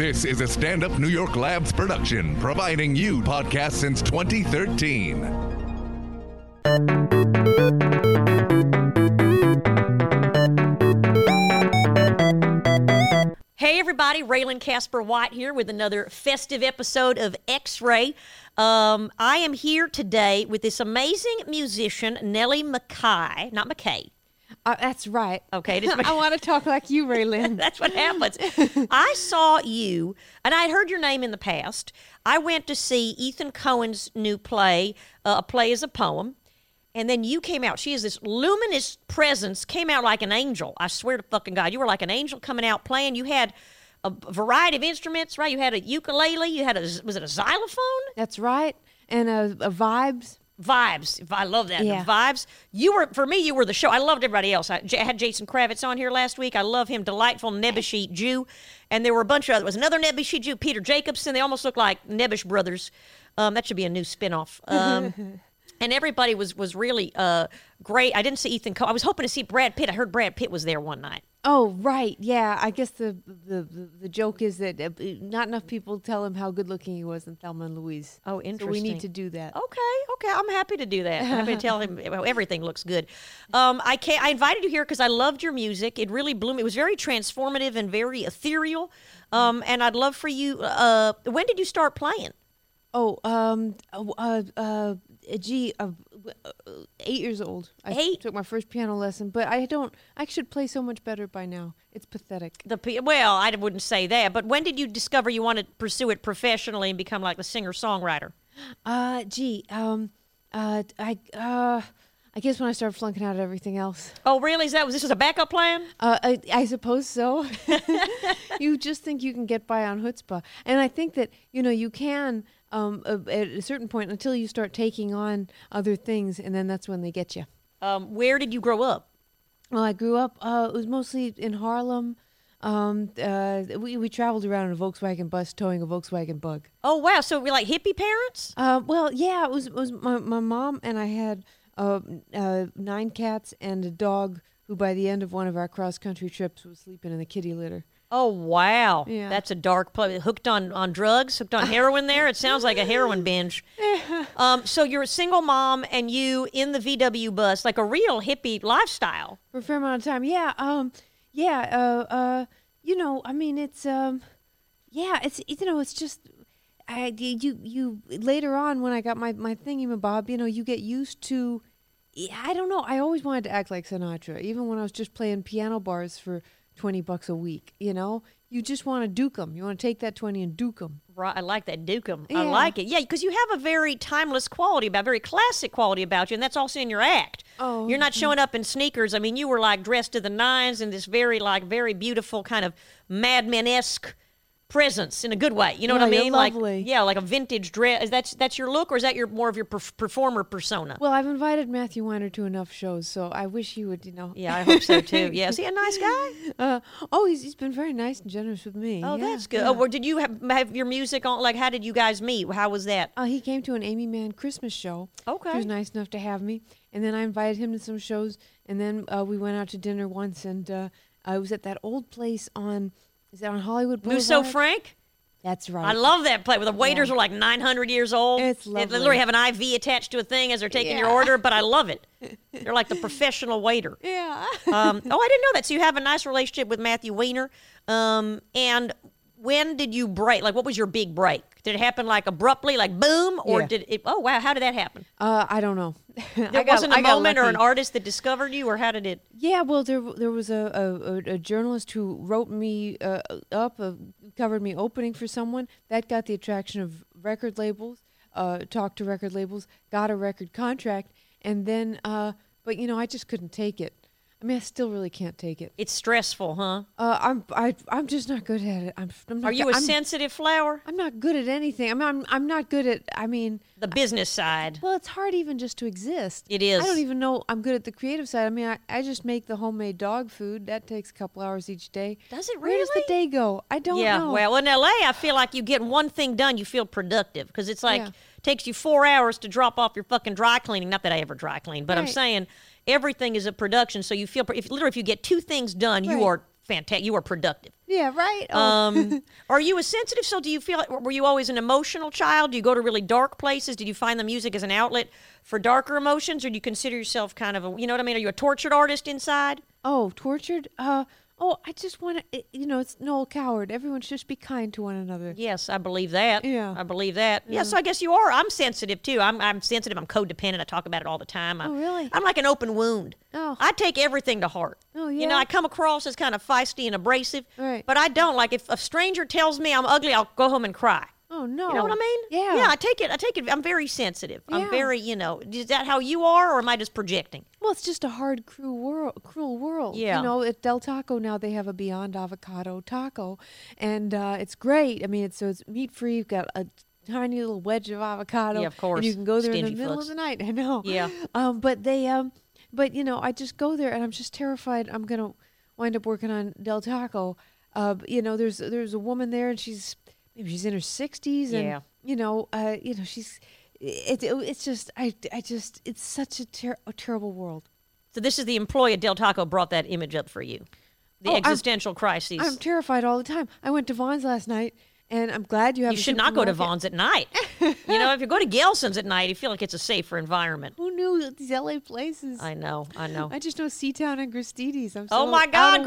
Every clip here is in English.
This is a stand up New York Labs production, providing you podcasts since 2013. Hey everybody, Raylan Casper White here with another festive episode of X Ray. Um, I am here today with this amazing musician, Nellie McKay, not McKay. Uh, that's right. Okay, I want to talk like you, Raylan. That's what happens. I saw you, and I had heard your name in the past. I went to see Ethan Coen's new play, uh, A Play is a Poem. And then you came out. She is this luminous presence, came out like an angel. I swear to fucking God. You were like an angel coming out playing. You had a variety of instruments, right? You had a ukulele. You had a, was it a xylophone? that's right. And a, uh, vibes. Vibes. I love that. Yeah. The vibes. You were, for me, you were the show. I loved everybody else. I, J- I had Jason Kravits on here last week. I love him. Delightful Nebuchadnezzar Jew. And there were a bunch of, there was another Nebuchadnezzar Jew, Peter Jacobson. They almost look like Nebush brothers. Um, that should be a new spinoff. Um, and everybody was was really uh, great. I didn't see Ethan. I was hoping to see Brad Pitt. I heard Brad Pitt was there one night. Oh, right. Yeah. I guess the the, the, joke is that uh, not enough people tell him how good looking he was in Thelma and Louise. Oh, So we need to do that. Okay, okay, I'm happy to do that. I'm happy to tell him well, everything looks good. Um, I can I invited you here because I loved your music. It really blew me. It was very transformative and very ethereal. Um, and I'd love for you. Uh, when did you start playing? Oh, um, uh, uh, gee, uh, eight years old. I Eight? took my first piano lesson, but I don't. I should play so much better by now. It's pathetic. The p- well, I wouldn't say that, but when did you discover you wanted to pursue it professionally and become like a singer songwriter? Uh, gee, um, uh, I, uh, I guess when I started flunking out at everything else. Oh, really? Is that was this was a backup plan? Uh, I, I suppose so. you just think you can get by on chutzpah, and I think that you know you can um, at a certain point until you start taking on other things, and then that's when they get you. Um, where did you grow up? Well, I grew up. Uh, it was mostly in Harlem. Um, uh, we we traveled around in a Volkswagen bus towing a Volkswagen Bug. Oh, wow. So we're like hippie parents. Uh, well, yeah, it was it was my my mom and I had uh, uh, nine cats and a dog who by the end of one of our cross country trips was sleeping in the kitty litter. Oh wow, Yeah. that's a dark place. Hooked on on drugs, hooked on heroin. There, it sounds like a heroin binge. Um, so you're a single mom, and you in the VW bus, like a real hippie lifestyle. for a fair amount of time. Yeah, um, yeah, uh, uh, you know, I mean, it's, um, yeah, it's, you know, it's just, I, you, you, later on when I got my, my thingy-mabob, you know, you get used to, I don't know, I always wanted to act like Sinatra, even when I was just playing piano bars for 20 bucks a week, you know? You just want to duke them. You want to take that 20 and duke them. Right, I like that Dukem. I Yeah. like it. Yeah, because you have a very timeless quality about, very classic quality about you, and that's also in your act. Oh, you're not showing up in sneakers. I mean, you were like dressed to the nines in this very like very beautiful kind of Mad Men esque presence in a good way. You know what I Oh, mean? Like yeah, like a vintage dress. Is that's that's your look, or is that your more of your perf- performer persona? Well, I've invited Matthew Weiner to enough shows, so I wish he would, you know. yeah, I hope so too. Yeah, is he a nice guy? Uh, oh, he's, he's been very nice and generous with me. Oh, Yeah, that's good. yeah. Oh, well, did you have, have your music on? Like, how did you guys meet? How was that? Uh, he came to an Aimee Mann Christmas show. Okay. He was nice enough to have me. And then I invited him to some shows. And then uh, we went out to dinner once. And uh, I was at that old place on, is that on Hollywood Boulevard? Musso Frank. That's right. I love that place where the waiters Yeah. are like 900 years old. It's They literally have an IV attached to a thing as they're taking your order, but I love it. They're like the professional waiter. Yeah. Um, oh, I didn't know that. So you have a nice relationship with Matthew Weiner. Um, and when did you break? Like, what was your big break? Did it happen like abruptly, like boom, or Yeah. did it? Oh, wow! How did that happen? uh, I don't know. There wasn't a moment or an artist that discovered you, or how did it? Yeah, well, there there was a a, a, a journalist who wrote me uh, up, uh, covered me opening for someone. That got the attraction of record labels. Uh, talked to record labels, got a record contract, and then, uh, but you know, I just couldn't take it. I mean, I still really can't take it. It's stressful, huh? Uh, I'm I, I'm just not good at it. I'm, I'm not Are you go- a I'm, sensitive flower? I'm not good at anything. I'm, I'm I'm not good at. I mean, The business side. well, it's hard even just to exist. It is. I don't even know I'm good at the creative side. I mean, I, I just make the homemade dog food. That takes a couple hours each day. Does it really? Where does the day go? I don't yeah, know. well, in LA, I feel like you get one thing done, you feel productive because it's like Yeah. takes you four hours to drop off your fucking dry cleaning. Not that I ever dry clean, but I'm saying everything is a production, so you feel if literally if you get two things done, you are fantastic. You are productive. Yeah, right. Oh. Um, are you a sensitive? So, do you feel? like Were you always an emotional child? Do you go to really dark places? Did you find the music as an outlet for darker emotions, or do you consider yourself kind of a, you know what I mean? Are you a tortured artist inside? oh, tortured. Uh, oh, I just want to. Eh, you know, it's Noel Coward. Everyone should just be kind to one another. Yes, I believe that. Yeah. I believe that. Yeah, so I guess you are. I'm sensitive too. I'm I'm sensitive. I'm codependent. I talk about it all the time. Oh, I'm, Oh, really? I'm like an open wound. Oh. I take everything to heart. Oh, yeah. You know. I come across as kind of feisty and abrasive. Right. But I don't. Like if a stranger tells me I'm ugly, I'll go home and cry. Oh no. You know what I mean? Yeah. Yeah, I take it. I take it. I'm very sensitive. I'm very, you know. Is that how you are, or am I just projecting? Well, it's just a hard, cruel world. Cruel world. Yeah. You know, at Del Taco now they have a Beyond Avocado Taco, and uh, it's great. I mean, it's so it's meat free. You've got a tiny little wedge of avocado. Yeah, of course. And you can go there in the middle of the night. I know. Yeah. Um, but they um, but you know, I just go there and I'm just terrified. I'm gonna wind up working on Del Taco. Uh, you know, there's there's a woman there and she's maybe she's in her 60s and Yeah. you know, uh, you know, she's. It, it, it's just I, I just it's such a, ter- a terrible world. So this is the employee at Del Taco brought that image up for you. The Oh, I'm- existential crises. I'm terrified all the time. I went to Vons last night, and I'm glad you have. you should not go to. Vons at night. you know, if you go to Gelson's at night, you feel like it's a safer environment. Who knew that these LA places? I know, I know. I just know C-Town and Gristedes. I'm so Oh my God, of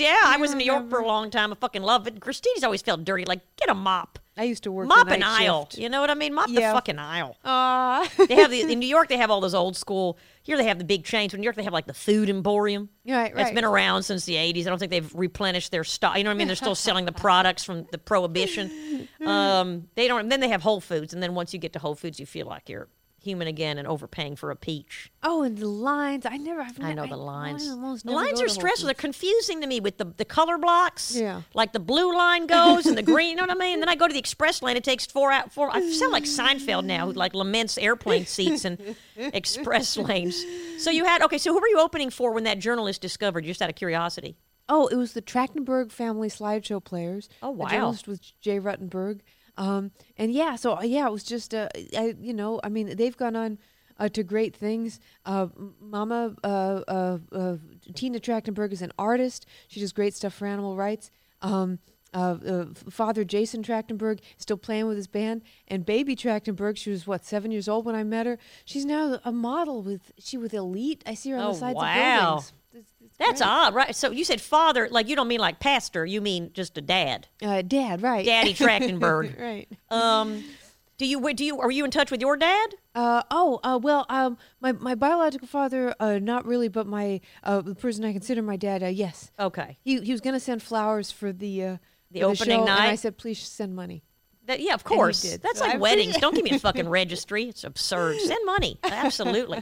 Yeah, I was in New York for a long time. I fucking love it. Gristedes always felt dirty. Like, get a mop, I used to work mop the an aisle. shift. You know what I mean? Mop Yeah. the fucking aisle. Aw. They have the in New York. They have all those old school. Here they have the big chains. In New York, they have like the food emporium. Right, It's right. been around since the '80s. I don't think they've replenished their stock. You know what I mean? They're still selling the products from the prohibition. Um, they don't. Then they have Whole Foods, and then once you get to Whole Foods, you feel like you're human again and overpaying for a peach. oh, and the lines. I never. I've I know the lines. The lines are stressful. They're confusing to me with the, the color blocks. Yeah. Like the blue line goes and the green. You know what I mean? And then I go to the express lane. It takes four out four. I sound like Seinfeld now, who like laments airplane seats and express lanes. So you had okay. So who were you opening for when that journalist discovered? Just out of curiosity. Oh, it was the Trachtenberg family slideshow players. Oh, The wow. journalist was Jay Ruttenberg. Um, and yeah, so uh, yeah, it was just, uh, I, you know, I mean, they've gone on uh, to great things. Uh, Mama uh, uh, uh, Tina Trachtenberg is an artist. She does great stuff for animal rights. Um, uh, uh, Father Jason Trachtenberg is still playing with his band, and baby Trachtenberg, she was what seven years old when I met her. She's now a model with she with Elite. I see her on Oh, the sides wow. of buildings. That's great. odd, right? So you said father, like you don't mean like pastor. You mean just a dad, Uh, dad, right? Daddy Trachtenberg. right. Um, do you do you are you in touch with your dad? Uh, oh, uh, well, um, my, my biological father, uh, not really, but my uh, the person I consider my dad, uh, yes. Okay. He he was gonna send flowers for the uh, The for opening show, and I said, please send money. That, yeah, of course. That's so like weddings. Don't give me a fucking registry. It's absurd. Send money. Absolutely.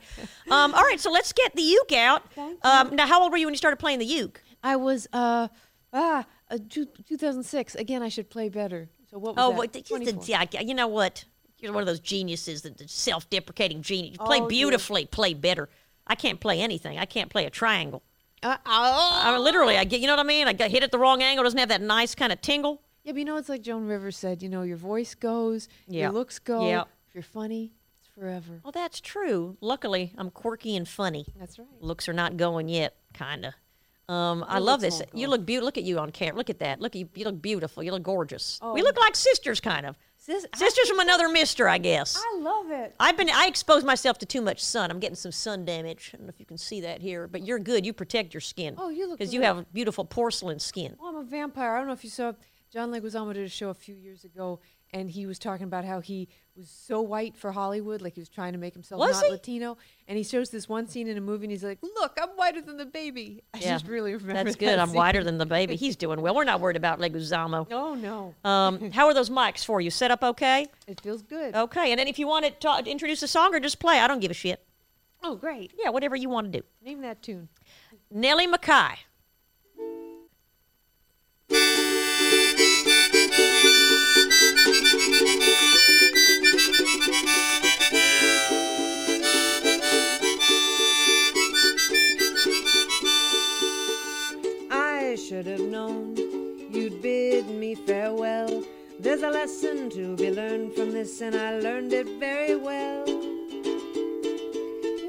Um, all right, so let's get the uke out. Um, now, how old were you when you started playing the uke? I was uh ah uh, two, 2006. Again, I should play better. So what was Oh, that? just the, yeah, you know what? You're one of those geniuses, the, self-deprecating genius. You play Oh, beautifully, play better. I can't play anything. I can't play a triangle. Uh, oh. I literally, I get. You know what I mean? I got hit at the wrong angle. Doesn't have that nice kind of tingle. Yeah, but you know, it's like Joan Rivers said. You know, your voice goes, Yeah. your looks go. Yeah. If you're funny, it's forever. Well, that's true. Luckily, I'm quirky and funny. That's right. looks are not going yet, kinda. Um, I love this. You look beautiful. Look at you on camera. Look at that. Look, you, you look beautiful. You look gorgeous. We Oh. look like sisters, kind of. Sis- I- Sisters from another mister, I guess. I love it. I've been. I expose myself to too much sun. I'm getting some sun damage. I don't know if you can see that here, but you're good. You protect your skin. Oh, you look because you have beautiful porcelain skin. Oh, I'm a vampire. I don't know if you saw John Leguizamo did a show a few years ago, and he was talking about how he was so white for Hollywood, like he was trying to make himself Was not he? Latino. And he shows this one scene in a movie, and he's like, "Look, I'm whiter than the baby." I Yeah, just really remember. That's that good. I'm scene. whiter than the baby. He's doing well. We're not worried about Leguizamo. Oh no, Um, how are those mics for you? Set up okay? it feels good. Okay. And then if you want to ta- introduce a song or just play, I don't give a shit. Oh, great. Yeah, whatever you want to do. Name that tune. Nellie Mackay. Should have known you'd bid me farewell. There's a lesson to be learned from this, and I learned it very well.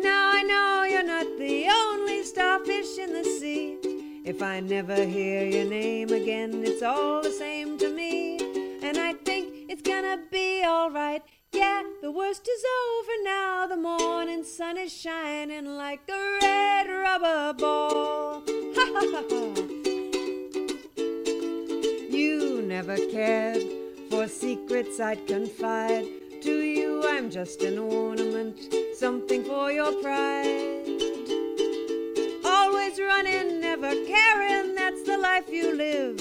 Now I know you're not the only starfish in the sea. If I never hear your name again, it's all the same to me. And I think it's gonna be alright. Yeah, the worst is over now. The morning sun is shining like a red rubber ball. Ha ha ha ha. Never cared for secrets I'd confide. To you, I'm just an ornament, something for your pride. Always running, never caring, that's the life you live.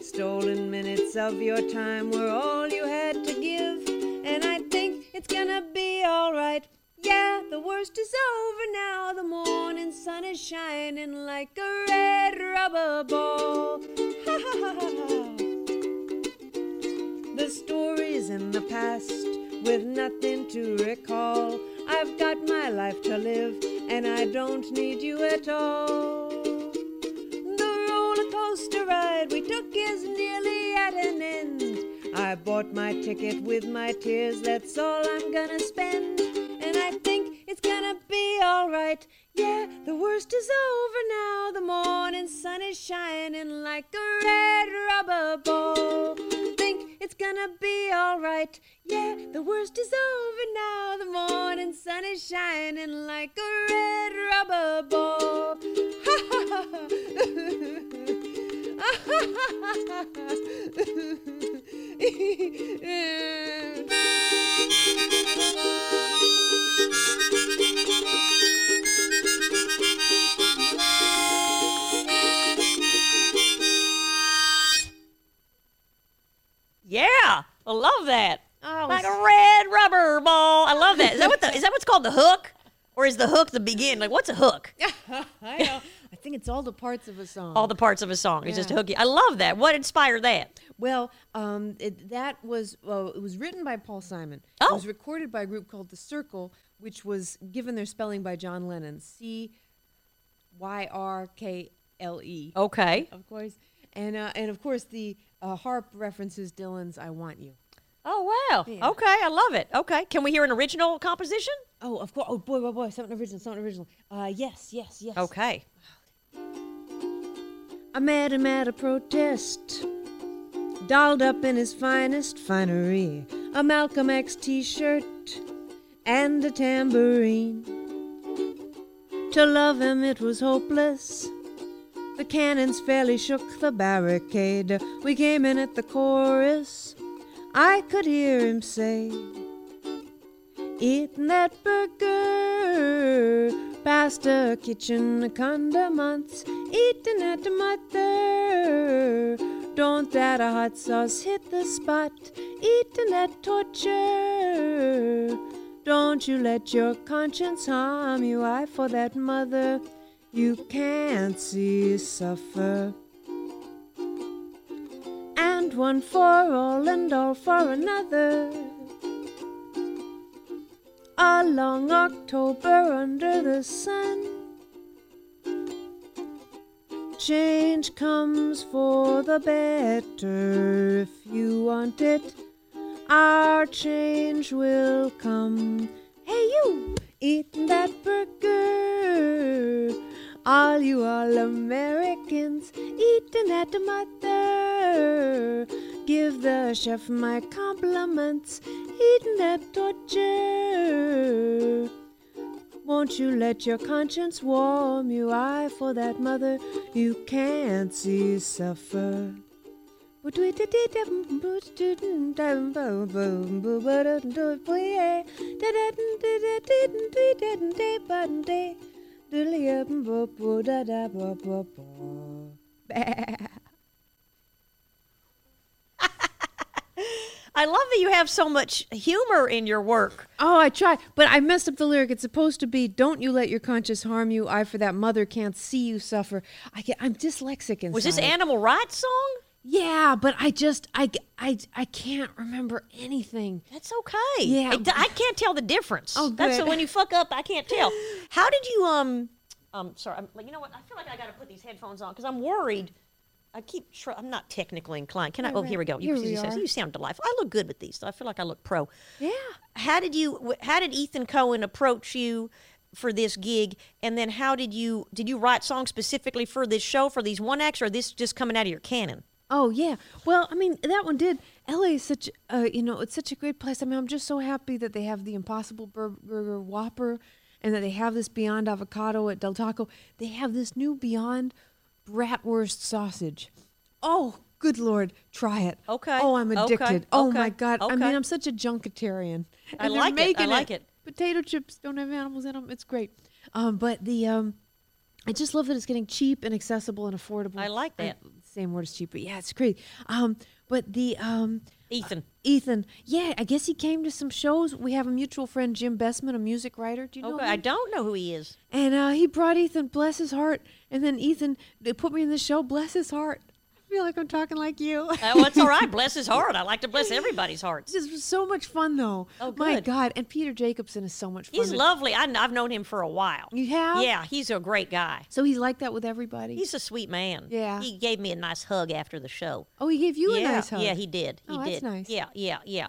Stolen minutes of your time were all you had to give. And I think it's gonna be alright. Yeah, the worst is over now. The morning sun is shining like a red rubber ball. Ha ha ha ha ha. The stories in the past with nothing to recall. I've got my life to live and I don't need you at all. The roller coaster ride we took is nearly at an end. I bought my ticket with my tears, that's all I'm gonna spend. And I think it's gonna be alright. Yeah, the worst is over now. The morning sun is shining like a red rubber ball. It's gonna be alright. Yeah, the worst is over now. The morning sun is shining like a red rubber ball. Ha ha Yeah, I love that. Oh, like a red rubber ball. I love that. Is that what the, is that what's called the hook, or is the hook the begin? Like what's a hook? I know. I think it's all the parts of a song. All the parts of a song. It's just a hooky. I love that. What inspired that? Well, um, it, that was well, it was written by Paul Simon. Oh. It was recorded by a group called The Cyrkle, which was given their spelling by John Lennon. C Y R K L E. Okay. Of course. And uh, and of course the uh, harp references Dylan's "I Want You." Oh wow. Yeah. Okay, I love it. Okay, can we hear an original composition? Oh, of course. Oh boy, boy, boy, something original, something original. Uh, yes, yes, yes. Okay. I met him at a protest, dolled up in his finest finery, a Malcolm X t shirt and a tambourine. To love him, it was hopeless. The cannons fairly shook the barricade. We came in at the chorus. I could hear him say, Eating that burger past a kitchen condiments, eating at the mother. Don't that a hot sauce hit the spot? Eating that torture. Don't you let your conscience harm you. I for that mother you can't see suffer. And one for all and all for another. A long October under the sun. Change comes for the better if you want it. Our change will come. Hey, you, eating that burger. All you all Americans eating at the mother. Give the chef my compliments, eating that torture. Won't you let your conscience warm you? I for that mother you can't see suffer. I love that you have so much humor in your work. Oh, I try, but I messed up the lyric. It's supposed to be "Don't you let your conscience harm you. I for that mother can't see you suffer." I get, I'm dyslexic inside. Was this animal rights song? Yeah, but I just, I, I, I can't remember anything. That's okay. Yeah. I, I can't tell the difference. Oh, That's good. when you fuck up. I can't tell. How did you um um sorry? I'm like you know what? I feel like I got to put these headphones on because I'm worried. I keep. Tr- I'm not technically inclined. Can I? Oh, here we go. You, Here we you sound- are. you sound delightful. I look good with these. So I feel like I look pro. Yeah. How did you? How did Ethan Coen approach you for this gig, and then how did you did you write songs specifically for this show for these one acts, or this just coming out of your canon? Oh yeah. Well, I mean that one did. LA is such uh, you know, it's such a great place. I mean, I'm just so happy that they have the Impossible Burger Whopper and that they have this Beyond Avocado at Del Taco. They have this new Beyond Bratwurst sausage. Oh, good lord, try it. Okay, Oh, I'm addicted. okay, addicted. Oh okay, my god. Okay. I mean, I'm such a junketarian. I And like it, I like it. Potato chips don't have animals in them. It's great. Um, but the um, I just love that it's getting cheap and accessible and affordable. I like that. Same word as cheap, but yeah, it's great. Um, but the um, Ethan. Ethan, yeah, I guess he came to some shows. We have a mutual friend, Jim Bessman, a music writer. Do you know Okay, him? I don't know who he is. And uh, he brought Ethan, bless his heart. And then Ethan, they put me in the show, bless his heart. I feel like I'm talking like you. Uh, well, it's all right. Bless his heart. I like to bless everybody's hearts. This was so much fun, though. Oh, My. God. And Peter Jacobson is so much fun. He's lovely. I, I've known him for a while. You have? Yeah, he's a great guy. So he's like that with everybody? He's a sweet man. Yeah. He gave me a nice hug after the show. oh, he gave you yeah, a nice hug. Yeah, he did. He Oh, that's did. nice. Yeah, yeah, yeah.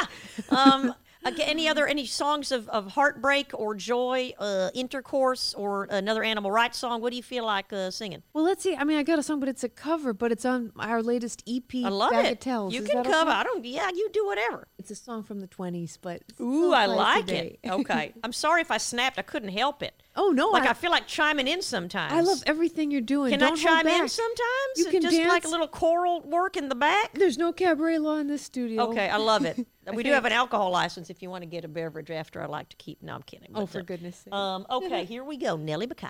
um, okay, any other any songs of, of heartbreak or joy, uh, intercourse, or another animal rights song? What do you feel like uh, singing? Well, let's see. I mean, I got a song, but it's a cover, but it's on our latest EP, I love Bagatelles. it. You Is can cover. okay? I don't. Yeah, you do whatever. It's a song from the 20s, but. Ooh, I like today. it. Okay, I'm sorry if I snapped. I couldn't help it. Oh, no. Like I, I, feel like chiming in sometimes. I love everything you're doing. Can Don't I chime in sometimes? You can just like a little choral work in the back. There's no cabaret law in this studio. Okay, I love it. We do have an alcohol license if you want to get a beverage after I like to keep. No, I'm kidding. Oh, for uh, goodness sake. Um, okay, here we go. Nellie Mackay.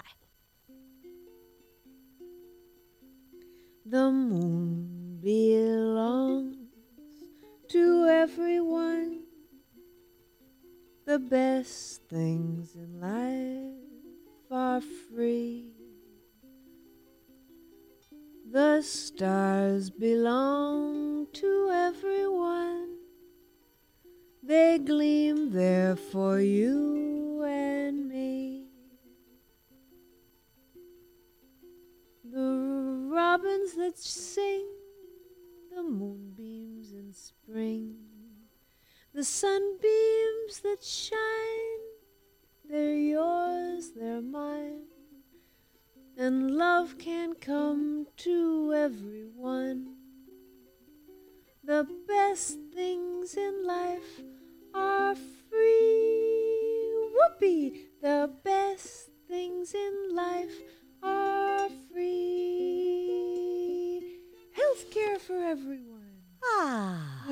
The moon belongs to everyone. The best things in life are free. The stars belong to everyone. They gleam there for you and me. The robins that sing, the moonbeams in spring, the sunbeams that shine, they're yours, they're mine. And love can come to everyone. The best things in life are free. Whoopee! The best things in life are free. Health care for everyone. Ah,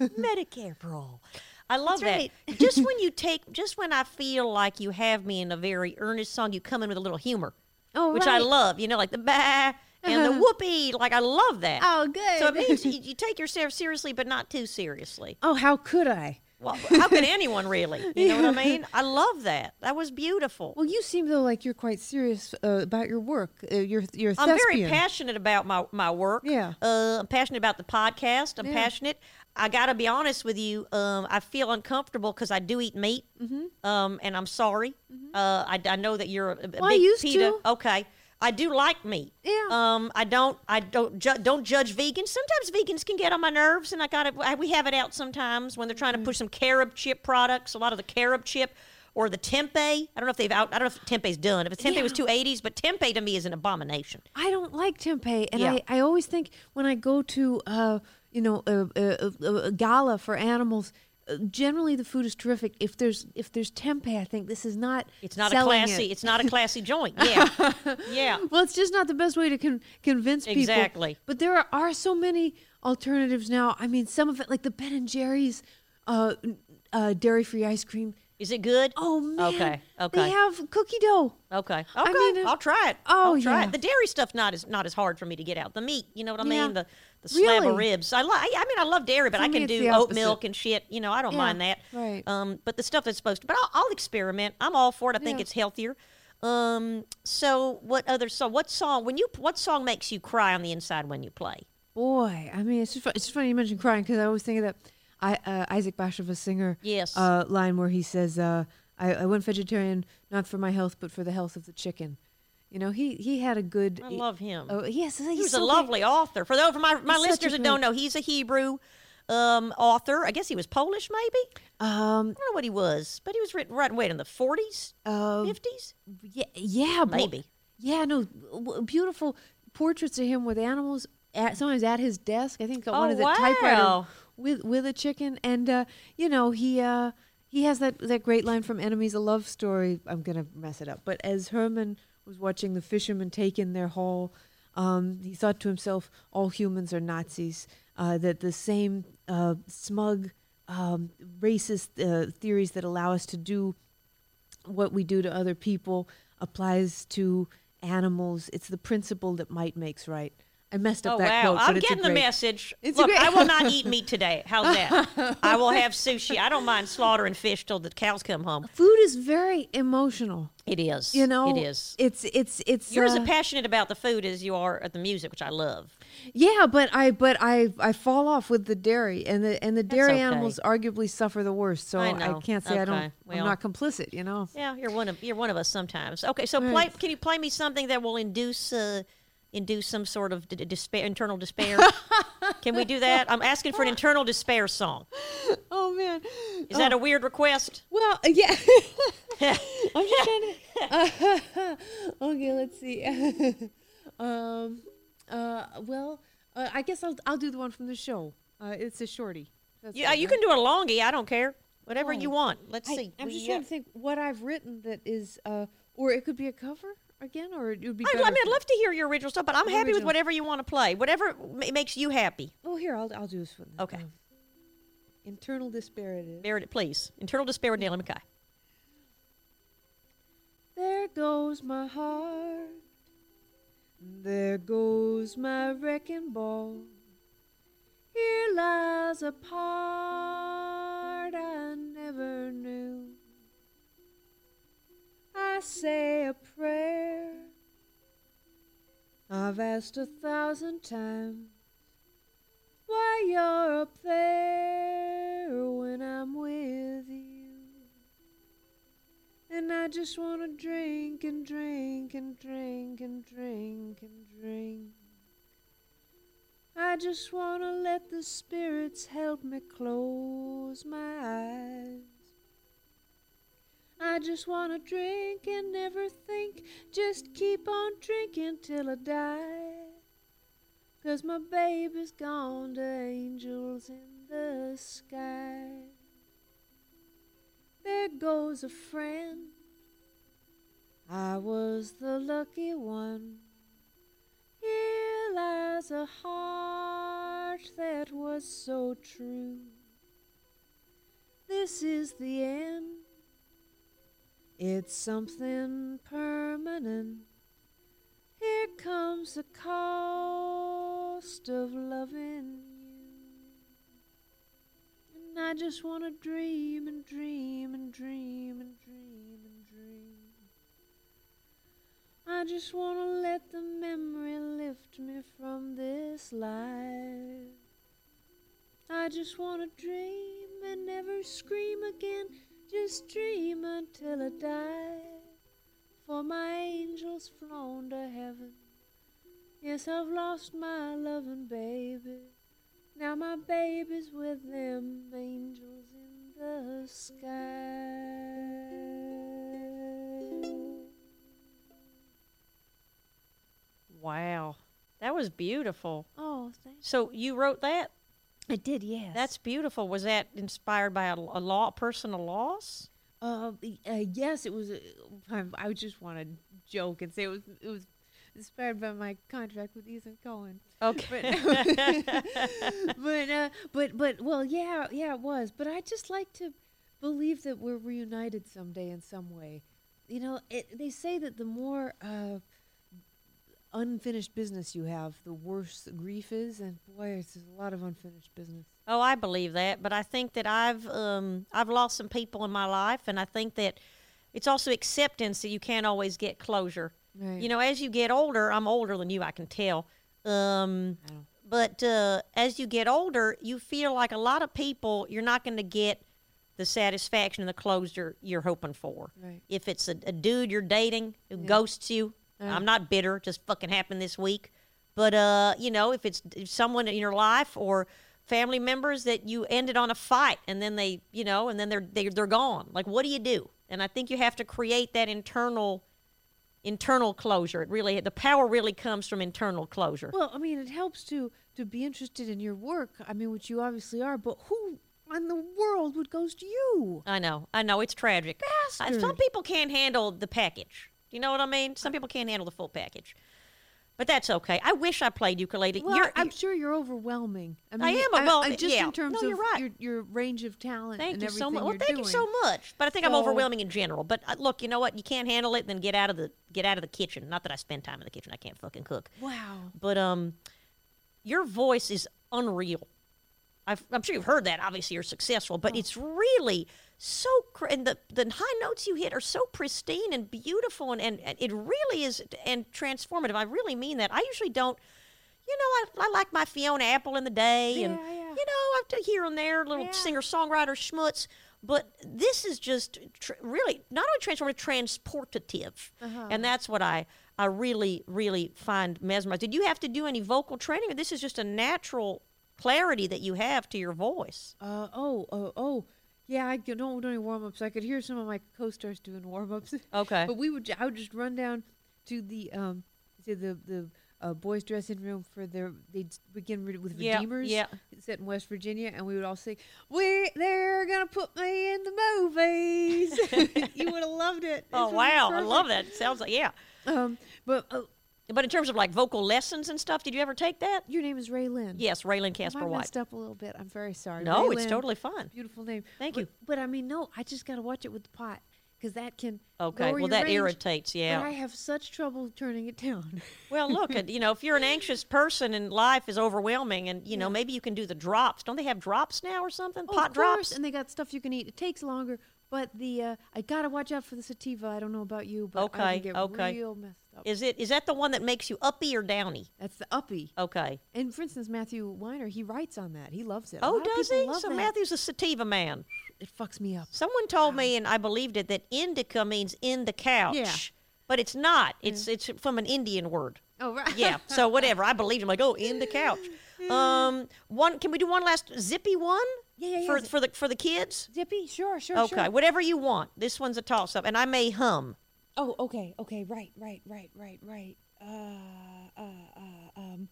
Medicare for all. I love That's that. just when you take, just when I feel like you have me in a very earnest song, you come in with a little humor, Oh, which I love. You know, like the bah and the whoopee. Like I love that. Oh, good. So it means you, you take yourself seriously, but not too seriously. Oh, how could I? Well, how could anyone really? You know what I mean? I love that. That was beautiful. Well, you seem though like you're quite serious uh, about your work. Uh, you're you're a I'm very passionate about my, my work. Yeah. Uh, I'm passionate about the podcast. I'm Yeah. passionate. I got to be honest with you. Um, I feel uncomfortable because I do eat meat. Mm-hmm. Um, and I'm sorry. Uh, I, I know that you're a, a Well, I big used PETA. to. Okay. I do like meat. Yeah. Um, I don't. I don't. Ju- don't judge vegans. Sometimes vegans can get on my nerves, and I got to. We have it out sometimes when they're trying Mm-hmm. to push some carob chip products. A lot of the carob chip. Or the tempeh. I don't know if they've out. I don't know if tempeh's done. If it's tempeh was two eighties, but tempeh to me is an abomination. I don't like tempeh, and Yeah. I, I always think when I go to uh you know a, a, a, a gala for animals, generally the food is terrific. If there's if there's tempeh, I think this is not It's not a classy. it. It's not a classy joint. Yeah, yeah. well, it's just not the best way to con- convince people. Exactly. But there are, are so many alternatives now. I mean, some of it, like the Ben and Jerry's uh, uh, dairy-free ice cream. Is it good? Oh man! Okay. Okay. They have cookie dough. Okay. Okay. I mean, uh, I'll try it. oh, I'll try yeah. it. The dairy stuff not as not as hard for me to get out. The meat, you know what I Yeah. mean? The the slab of ribs. I like. I mean, I love dairy, but For I can do oat milk and shit. You know, I don't Yeah, mind that. right. Um, but the stuff that's supposed to. But I'll, I'll experiment. I'm all for it. I think it's healthier. Um. So what other song? What song? When you what song makes you cry on the inside when you play? Boy, I mean, it's just, it's just funny you mentioned crying because I always think of that I, uh, Isaac Bashevis Singer Yes. uh, line where he says, uh, I, "I went vegetarian not for my health but for the health of the chicken." You know, he he had a good. I love him. Oh yes, He was a lovely author. For those for my, my He's listeners that don't know, he's a Hebrew um, author. I guess he was Polish, maybe. Um, I don't know what he was, but he was written right wait in the forties, uh, fifties. yeah, yeah, Maybe. Yeah, no, beautiful portraits of him with animals. At, sometimes at his desk, I think got Oh, one of the typewriter with with a chicken, and uh, you know he uh, he has that that great line from Enemies, a love story. I'm gonna mess it up, but as Herman was watching the fishermen take in their haul, um, he thought to himself, "All humans are Nazis." Uh, that the same uh, smug, um, racist uh, theories that allow us to do what we do to other people applies to animals. It's the principle that might makes right. I messed up Oh that wow! quote, I'm getting the great- message. It's Look, great- I will not eat meat today. How's that? I will have sushi. I don't mind slaughtering fish till the cows come home. Food is very emotional. It is. You know, it is. It's it's it's. You're uh, as passionate about the food as you are at the music, which I love. yeah, but I but I I fall off with the dairy, and the and the dairy okay. animals arguably suffer the worst. So I I, can't say I don't. Okay, well. I'm not complicit. You know. Yeah, you're one of you're one of us sometimes. Okay, so play. Can you play me something that will induce uh, induce some sort of d- despair, internal despair? can we do that? I'm asking for an internal despair song. Oh man. Is that a weird request? Well, uh, yeah. I'm just trying to. okay, let's see. um, uh, well, uh, I guess I'll I'll do the one from the show. Uh, it's a shorty. That's Yeah, you right? can do a longie. I don't care. Whatever Oh. you want. Let's I, see. I'm just got- trying to think what I've written that is, uh, or it could be a cover again, or it would be. I, I mean, I'd love to hear your original stuff, but I'm happy with Original. whatever you want to play. Whatever ma- makes you happy. Well, here I'll I'll do this one. Okay. Um, internal despair it is. Bear it, please. Internal despair with McKay. There goes my heart. There goes my wrecking ball. Here lies a part Say a prayer I've asked a thousand times why you're up there when I'm with you. And I just want to drink and drink and drink and drink and drink. I just want to let the spirits help me close my eyes. I just want to drink and never think. Just keep on drinking till I die. Cause my baby's gone to angels in the sky. There goes a friend. I was the lucky one. Here lies a heart that was so true. This is the end. It's something permanent. Here comes the cost of loving you. And I just want to dream and dream and dream and dream and dream. I just want to let the memory lift me from this life. I just want to dream and never scream again. Just dream until I die. For my angel's flown to heaven. Yes, I've lost my loving baby. Now my baby's with them angels in the sky. Wow. That was beautiful. Oh, thanks. So you wrote that? I did, yes. That's beautiful. Was that inspired by a, a law, personal loss? Uh, uh, yes, it was. Uh, I, I just want to joke and say it was. It was inspired by my contract with Ethan Coen. Okay. but uh, but but well, yeah, yeah, it was. But I just like to believe that we're reunited someday in some way. You know, it, they say that the more uh, unfinished business you have, the worse the grief is. And boy, it's there's a lot of unfinished business. Oh, I believe that, but I think that I've um, I've lost some people in my life, and I think that it's also acceptance that you can't always get closure. Right. You know, as you get older, I'm older than you, I can tell. Um, but uh, as you get older, you feel like a lot of people you're not going to get the satisfaction and the closure you're hoping for. Right. If it's a, a dude you're dating who ghosts you, Yeah. I'm not bitter. Just fucking happened this week. But uh, you know, if it's if someone in your life or family members that you ended on a fight and then they, you know, and then they're they, they're gone. Like what do you do? And I think you have to create that internal internal closure. It really the power really comes from internal closure. Well, I mean, it helps to to be interested in your work. I mean, which you obviously are. But who in the world would ghost you? I know. I know it's tragic. Uh, Some people can't handle the package. You know what I mean? Some people can't handle the full package. But that's okay. I wish I played ukulele. Well, You're- I'm sure you're overwhelming. I, mean, am a- well, just yeah. in terms No, of you're right. your, your range of talent Thank and you everything so much. Well, thank you so much. But I think I'm overwhelming in general. But uh, look, you know what? You can't handle it, then get out of the get out of the kitchen. Not that I spend time in the kitchen. I can't fucking cook. Wow. But um, your voice is unreal. I've, I'm sure you've heard that. Obviously, you're successful, but it's really so. Cr- and the the high notes you hit are so pristine and beautiful, and, and, and it really is and transformative. I really mean that. I usually don't. You know, I, I like my Fiona Apple in the day, and Yeah, yeah. you know, I here and there little Yeah. singer songwriter schmutz. But this is just tr- really not only transformative, transportative, Uh-huh. and that's what I I really really find mesmerizing. Did you have to do any vocal training, or this is just a natural clarity that you have to your voice? Uh, oh, oh, oh. Yeah, I don't do any warm ups. I could hear some of my co-stars doing warm ups. Okay. but we would, ju- I would just run down to the um, to the the uh, boys' dressing room for their. They'd begin re- with Yeah, Redeemers. yeah. Set in West Virginia, and we would all sing. We they're gonna put me in the movies. you would have loved it. Oh wow, I love that. Sounds like yeah. Um, but uh, But in terms of like vocal lessons and stuff, did you ever take that? your name is Ray Lynn. Yes, Raylan If Casper I White. messed up a little bit. I'm very sorry. No, Ray it's Lynn. totally fine. Beautiful name. Thank But- you. But I mean, no, I just got to watch it with the pot because that can. Okay, well that range, irritates. Yeah. But I have such trouble turning it down. Well, look, you know, if you're an anxious person and life is overwhelming, and you know, maybe you can do the drops. Don't they have drops now or something? Oh, Pot of course, drops. and they got stuff you can eat. It takes longer, but the uh, I gotta watch out for the sativa. I don't know about you, but I Okay, can get okay. real messed. Is it is that the one that makes you uppy or downy? That's the uppy. Okay. And for instance, Matthew Weiner, he writes on that. He loves it. A Oh, lot of does people he? love So that. Matthew's a sativa man. it fucks me up. Someone told me, and I believed it, that indica means in the couch. Yeah. But it's not. It's it's from an Indian word. Oh, right. Yeah. So whatever. I believed him. Like, oh, in the couch. Um, one. Can we do one last zippy one? Yeah, yeah, yeah. For for the for the kids. Zippy, sure, sure, Okay. sure. Whatever you want. This one's a toss up, and I may hum. Oh, okay, okay, right, right, right, right, right. Uh, uh, uh, um,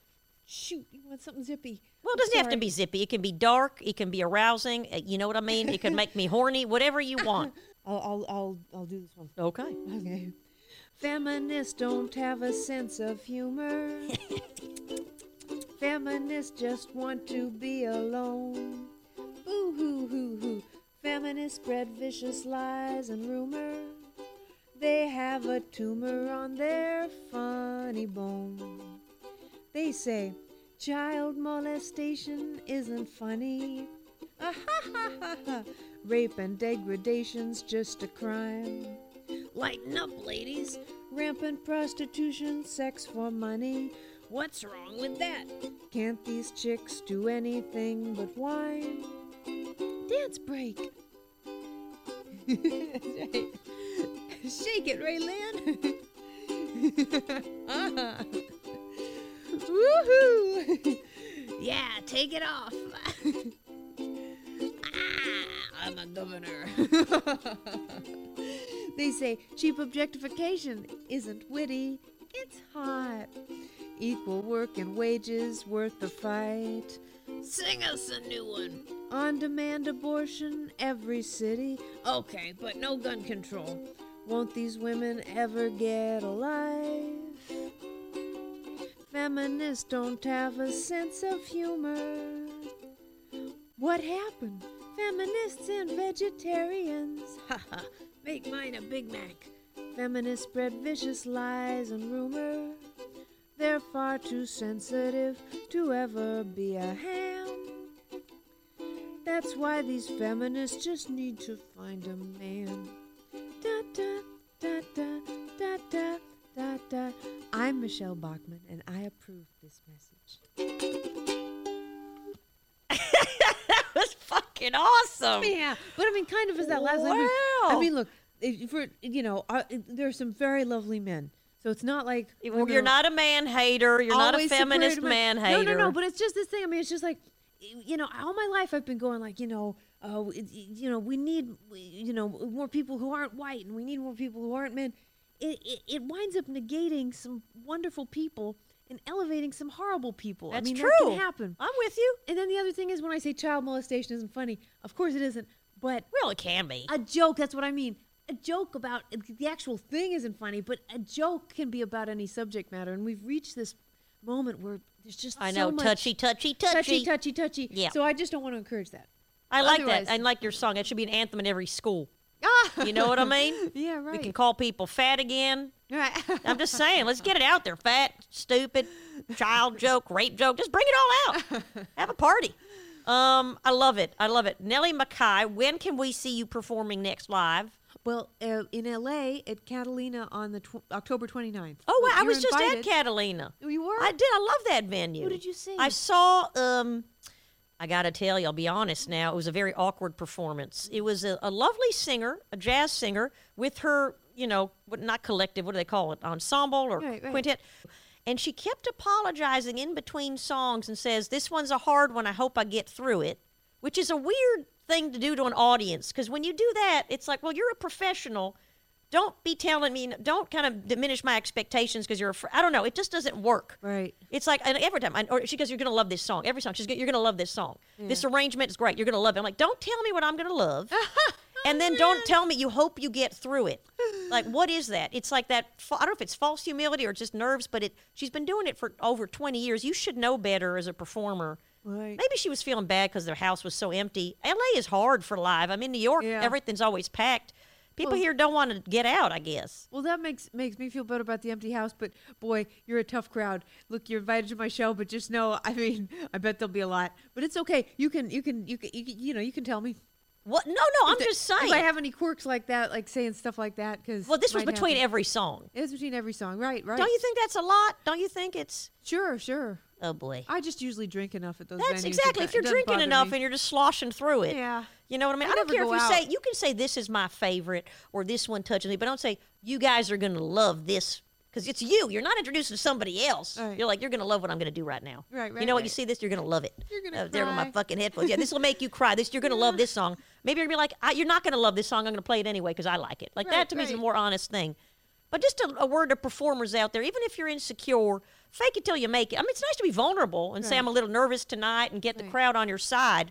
shoot, you want something zippy? Well, it doesn't have to be zippy. It can be dark. It can be arousing. uh, You know what I mean? It can make me horny. Whatever you want. I'll, I'll, I'll, I'll do this one. Okay. Okay. Feminists don't have a sense of humor. Feminists just want to be alone. Boo hoo hoo hoo. Feminists spread vicious lies and rumor. They have a tumor on their funny bone. They say child molestation isn't funny. Ah, ha, ha, ha, ha. Rape and degradation's just a crime. Lighten up, ladies. Rampant prostitution, sex for money. What's wrong with that? Can't these chicks do anything but whine? Dance break. Right. Shake it, Raylan. Ah. Woohoo! yeah, take it off. ah, I'm a governor. they say cheap objectification isn't witty, it's hot. Equal work and wages worth the fight. Sing us a new one. On demand abortion, every city. Okay, but no gun control. Won't these women ever get a life? Feminists don't have a sense of humor. What happened? Feminists and vegetarians. Haha, make mine a Big Mac. Feminists spread vicious lies and rumor. They're far too sensitive to ever be a ham. That's why these feminists just need to find a man. I'm Michele Bachmann, and I approve this message. That was fucking awesome. Yeah, but I mean, kind of is that last. I mean, Wow. I mean, look, if for you know, uh, there are some very lovely men, so it's not like You're women not a man hater. You're not a feminist man hater. No, no, no. But it's just this thing. I mean, it's just like you know, all my life I've been going like, you know, uh, it- you know, we need, you know, more people who aren't white, and we need more people who aren't men. It it, it winds up negating some wonderful people and elevating some horrible people. That's I mean, true. that can happen. I'm with you. And then the other thing is when I say child molestation isn't funny, of course it isn't. But Well, it can be. a joke, that's what I mean. A joke about the actual thing isn't funny, but a joke can be about any subject matter. And we've reached this moment where there's just I so know, touchy, touchy, touchy. touchy, touchy, touchy. Yeah. So I just don't want to encourage that. I like Otherwise- that. I like your song. It should be an anthem in every school. Ah, You know what I mean? yeah, right. We can call people fat again. Right. I'm just saying, let's get it out there. Fat, stupid, child joke, rape joke. Just bring it all out. Have a party. Um, I love it. I love it. Nellie McKay, when can we see you performing next live? well, uh, in L.A. at Catalina on the tw- October 29th. Oh, wow. I was just at Catalina. You were? I did. I love that venue. Who did you see? I saw. Um, I got to tell you, I'll be honest now. It was a very awkward performance. It was a, a lovely singer, a jazz singer, with her, you know, what not collective. What do they call it? Ensemble or Right, right. quintet. And she kept apologizing in between songs and says, "This one's a hard one. I hope I get through it," which is a weird thing to do to an audience because when you do that, it's like, well, you're a professional. Don't be telling me. Don't kind of diminish my expectations because you're. A fr- I don't know. It just doesn't work. Right. It's like and every time, I, or she goes, "You're gonna love this song." Every song, she's "You're gonna love this song. This arrangement is great. You're gonna love it." I'm like, "Don't tell me what I'm gonna love, and then don't tell me you hope you get through it." Like, what is that? It's like that. I don't know if it's false humility or just nerves, but it. She's been doing it for over 20 years. You should know better as a performer. Right. Maybe she was feeling bad because their house was so empty. LA is hard for live. I'm in New York. Yeah. Everything's always packed. People Well- here don't want to get out. I guess. Well, that makes makes me feel better about the empty house. But boy, you're a tough crowd. Look, you're invited to my show, but just know, I mean, I bet there'll be a lot. But it's okay. You can, you can, you can, you, can, you know, you can tell me. What? No, no. I'm the- just saying. If I have any quirks like that, like saying stuff like that, because well, this was between every song. It was between every song, right? Right. Don't you think that's a lot? Don't you think it's? Sure, sure. Oh boy. I just usually drink enough at those That's exactly. If you're drinking enough me. and you're just sloshing through it. Yeah. You know what I mean? I I, don't care if you out. say you can say this is my favorite or this one touches me, but don't say you guys are going to love this because it's you. You're not introducing somebody else. Right. You're like you're going to love what I'm going to do right now. Right, right. You know what? You see this, you're going to love it. You're gonna uh, there with my fucking headphones. Yeah, this will make you cry. This you're going to love this song. Maybe you're going to be like, I, you're not going to love this song. I'm going to play it anyway because I like it. Like that Right, to me is a more honest thing. But just a, a word to performers out there, even if you're insecure, fake it till you make it. I mean, it's nice to be vulnerable and say, I'm a little nervous tonight and get the crowd on your side.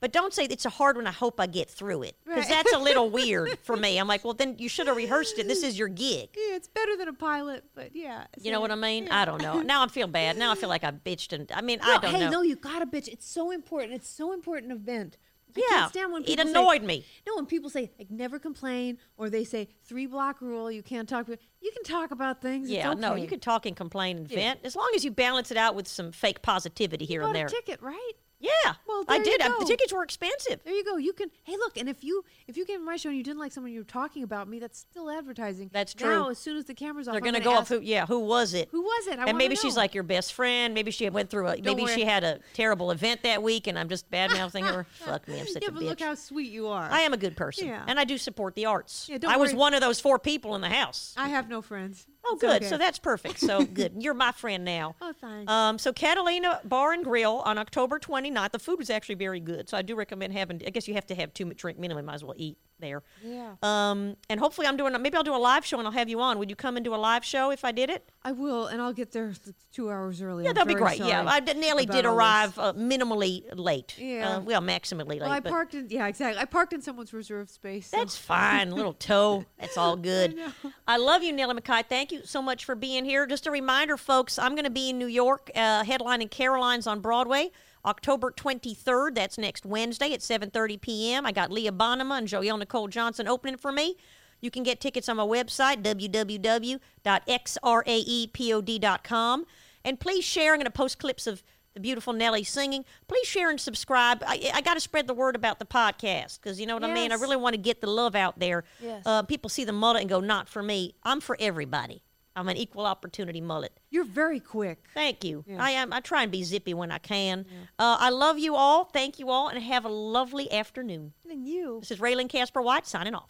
But don't say it's a hard one. I hope I get through it. Because Right. that's a little weird for me. I'm like, well, then you should have rehearsed it. This is your gig. Yeah, it's better than a pilot, but yeah. You know what I mean? Yeah. I don't know. Now I'm feeling bad. Now I feel like I bitched and I mean, No, I don't hey, know. Hey, no, you gotta bitch. It's so important. It's so important event. I Yeah, can't stand when it people say- annoyed me. No, when people say like never complain, or they say three block rule, you can't talk. You can talk about things. yeah, it's no, okay. you can talk and complain and Yeah. vent as long as you balance it out with some fake positivity here and there. a ticket, right? Yeah, Well, I did. Uh, The tickets were expensive. There you go. You can. Hey, look, and if you if you came to my show and you didn't like someone you were talking about me, that's still advertising. That's Now, true. as soon as the camera's off, They're going to go ask, off. Who, yeah, who was it? Who was it? I and maybe she's like your best friend. Maybe she went through a. maybe worry. she had a terrible event that week, and I'm just bad mouthing her. Fuck me, I'm such yeah, a but bitch. look how sweet you are. I am a good person, Yeah. and I do support the arts. Yeah, don't I was worry. one of those four people in the house. I have no friends. Oh, It's good. okay. So that's perfect. So good. You're my friend now. Oh, thanks. Um, so Catalina Bar and Grill on October 29th. The food was actually very good. So I do recommend having. I guess you have to have two drink minimum. Might as well eat there. Yeah. Um, and hopefully I'm doing. Maybe I'll do a live show and I'll have you on. Would you come and do a live show if I did it? I will, and I'll get there two hours early. Yeah, that'd be great. Yeah, I did, did arrive uh, minimally late. Yeah. Uh, well, maximally late. Well, I parked in. Yeah, exactly. I parked in someone's reserved space. so- That's fine. Little toe. That's all good. know. I, love you, Nellie McKay. Thank you so much for being here. Just a reminder, folks, I'm going to be in New York, uh, headlining Caroline's on Broadway. October 23rd, that's next Wednesday at 7.30 p.m. I got Leah Bonnema and Joyelle Nicole Johnson opening for me. You can get tickets on my website, www.xraepod.com. And please share. I'm going to post clips of the beautiful Nellie singing. Please share and subscribe. I, I got to spread the word about the podcast because you know what I mean? I really want to get the love out there. Yes. Uh, people see the mullet and go, not for me. I'm for everybody. I'm an equal opportunity mullet. You're very quick. Thank you. Yeah. I am. I try and be zippy when I can. Uh, I love you all. Thank you all, and have a lovely afternoon. And you. This is Raylan Casper White signing off.